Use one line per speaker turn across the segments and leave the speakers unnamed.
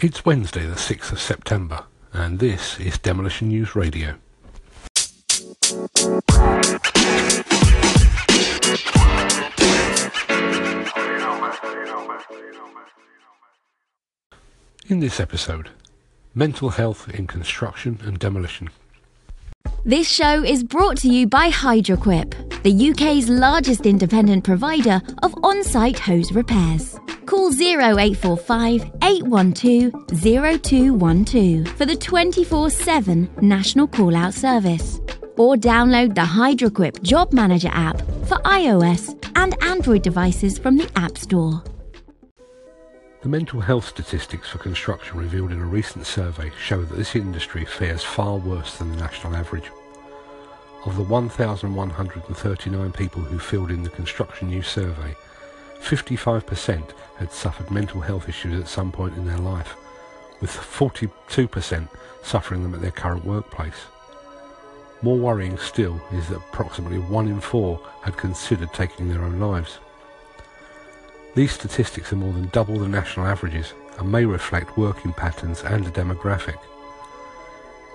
It's Wednesday, the 6th of September, and this is Demolition News Radio. In this episode, mental health in construction and demolition.
This show is brought to you by Hydroquip, the UK's largest independent provider of on site hose repairs. Call 0845 812 0212 for the 24 7 national call out service. Or download the Hydroquip Job Manager app for iOS and Android devices from the App Store.
The mental health statistics for construction revealed in a recent survey show that this industry fares far worse than the national average. Of the 1,139 people who filled in the Construction News survey, 55% had suffered mental health issues at some point in their life, with 42% suffering them at their current workplace. More worrying still is that approximately one in four had considered taking their own lives. These statistics are more than double the national averages and may reflect working patterns and a demographic.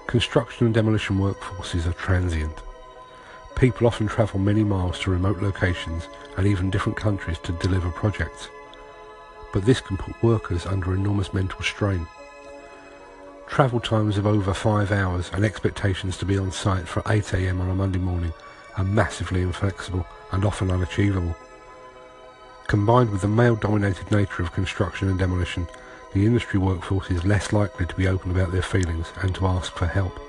Construction and demolition workforces are transient. People often travel many miles to remote locations and even different countries to deliver projects. But this can put workers under enormous mental strain. Travel times of over five hours and expectations to be on site for 8am on a Monday morning are massively inflexible and often unachievable. Combined with the male-dominated nature of construction and demolition, the industry workforce is less likely to be open about their feelings and to ask for help.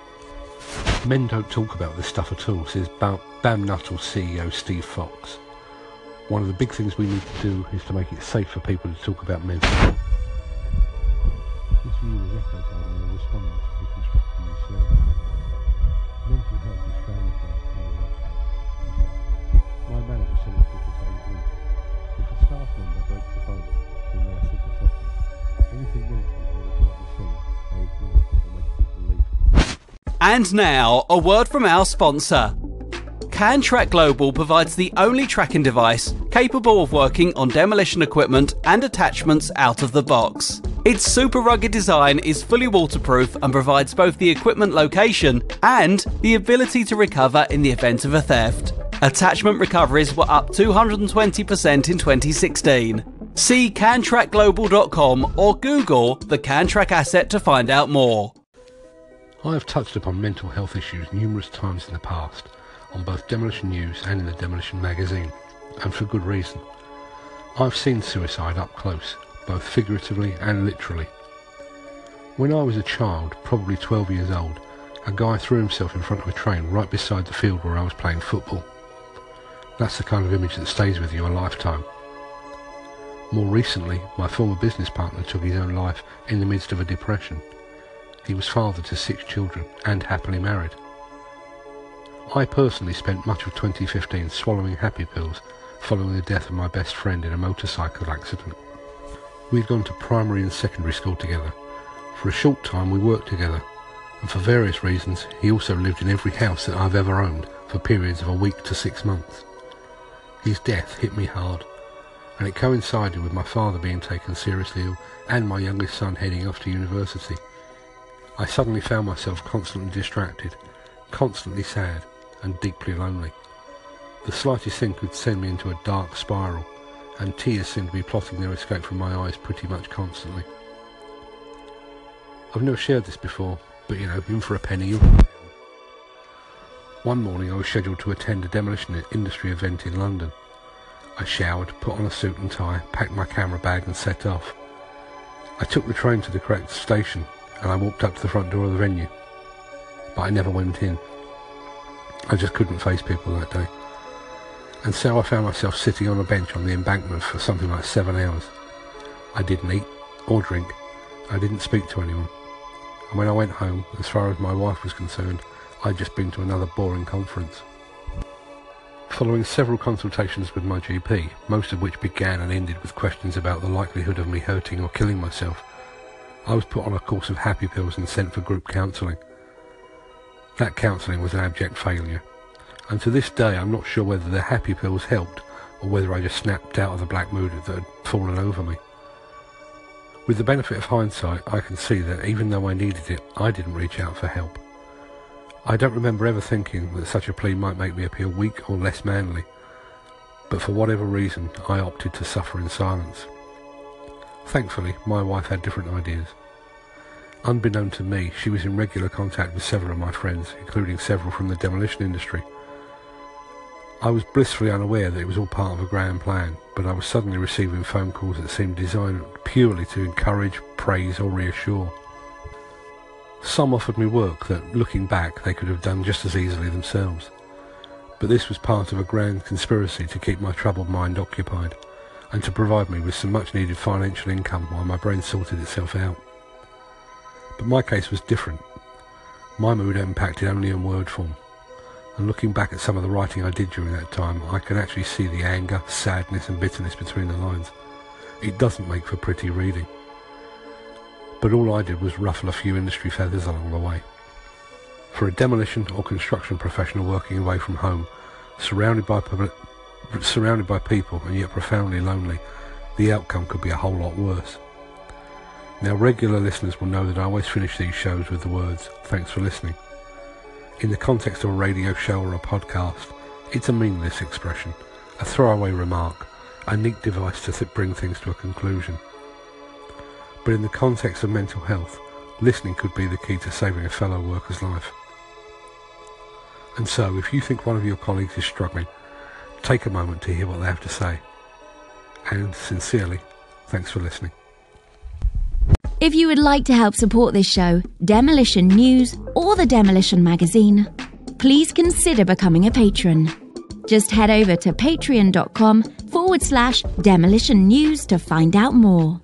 Men don't talk about this stuff at all, says BAM Nuttall CEO Steve Fox. One of the big things we need to do is to make it safe for people to talk about mental health. This view was echoed by the respondents to the construction news survey. Mental health is frowned upon in the workplace. My manager said it's because I was weak. If a staff member breaks a bone, then they are sympathetic. Anything mental they cannot be seen, they ignore or make people leave.
And now, a word from our sponsor. CanTrack Global provides the only tracking device capable of working on demolition equipment and attachments out of the box. Its super rugged design is fully waterproof and provides both the equipment location and the ability to recover in the event of a theft. Attachment recoveries were up 220% in 2016. See cantrackglobal.com or Google the CanTrack asset to find out more.
I have touched upon mental health issues numerous times in the past, on both Demolition News and in the Demolition magazine, and for good reason. I've seen suicide up close, both figuratively and literally. When I was a child, probably 12 years old, a guy threw himself in front of a train right beside the field where I was playing football. That's the kind of image that stays with you a lifetime. More recently, my former business partner took his own life in the midst of a depression. He was father to six children and happily married. I personally spent much of 2015 swallowing happy pills following the death of my best friend in a motorcycle accident. We'd gone to primary and secondary school together. For a short time we worked together, and for various reasons he also lived in every house that I've ever owned for periods of a week to six months. His death hit me hard, and it coincided with my father being taken seriously ill and my youngest son heading off to university. I suddenly found myself constantly distracted, constantly sad, and deeply lonely. The slightest thing could send me into a dark spiral, and tears seemed to be plotting their escape from my eyes pretty much constantly. I've never shared this before, but you know, in for a penny. One morning I was scheduled to attend a demolition industry event in London. I showered, put on a suit and tie, packed my camera bag and set off. I took the train to the correct station and I walked up to the front door of the venue. But I never went in. I just couldn't face people that day. And so I found myself sitting on a bench on the embankment for something like seven hours. I didn't eat or drink. I didn't speak to anyone. And when I went home, as far as my wife was concerned, I'd just been to another boring conference. Following several consultations with my GP, most of which began and ended with questions about the likelihood of me hurting or killing myself, I was put on a course of happy pills and sent for group counselling. That counselling was an abject failure, and to this day I'm not sure whether the happy pills helped or whether I just snapped out of the black mood that had fallen over me. With the benefit of hindsight, I can see that even though I needed it, I didn't reach out for help. I don't remember ever thinking that such a plea might make me appear weak or less manly, but for whatever reason, I opted to suffer in silence. Thankfully, my wife had different ideas. Unbeknown to me, she was in regular contact with several of my friends, including several from the demolition industry. I was blissfully unaware that it was all part of a grand plan, but I was suddenly receiving phone calls that seemed designed purely to encourage, praise or reassure. Some offered me work that, looking back, they could have done just as easily themselves. But this was part of a grand conspiracy to keep my troubled mind occupied, and to provide me with some much needed financial income while my brain sorted itself out. But my case was different. My mood impacted only in word form. And looking back at some of the writing I did during that time, I can actually see the anger, sadness and bitterness between the lines. It doesn't make for pretty reading but all I did was ruffle a few industry feathers along the way. For a demolition or construction professional working away from home, surrounded by public, surrounded by people and yet profoundly lonely, the outcome could be a whole lot worse. Now regular listeners will know that I always finish these shows with the words, thanks for listening. In the context of a radio show or a podcast, it's a meaningless expression, a throwaway remark, a neat device to th- bring things to a conclusion but in the context of mental health, listening could be the key to saving a fellow worker's life. And so, if you think one of your colleagues is struggling, take a moment to hear what they have to say. And sincerely, thanks for listening.
If you would like to help support this show, Demolition News, or the Demolition Magazine, please consider becoming a patron. Just head over to patreon.com forward slash demolition news to find out more.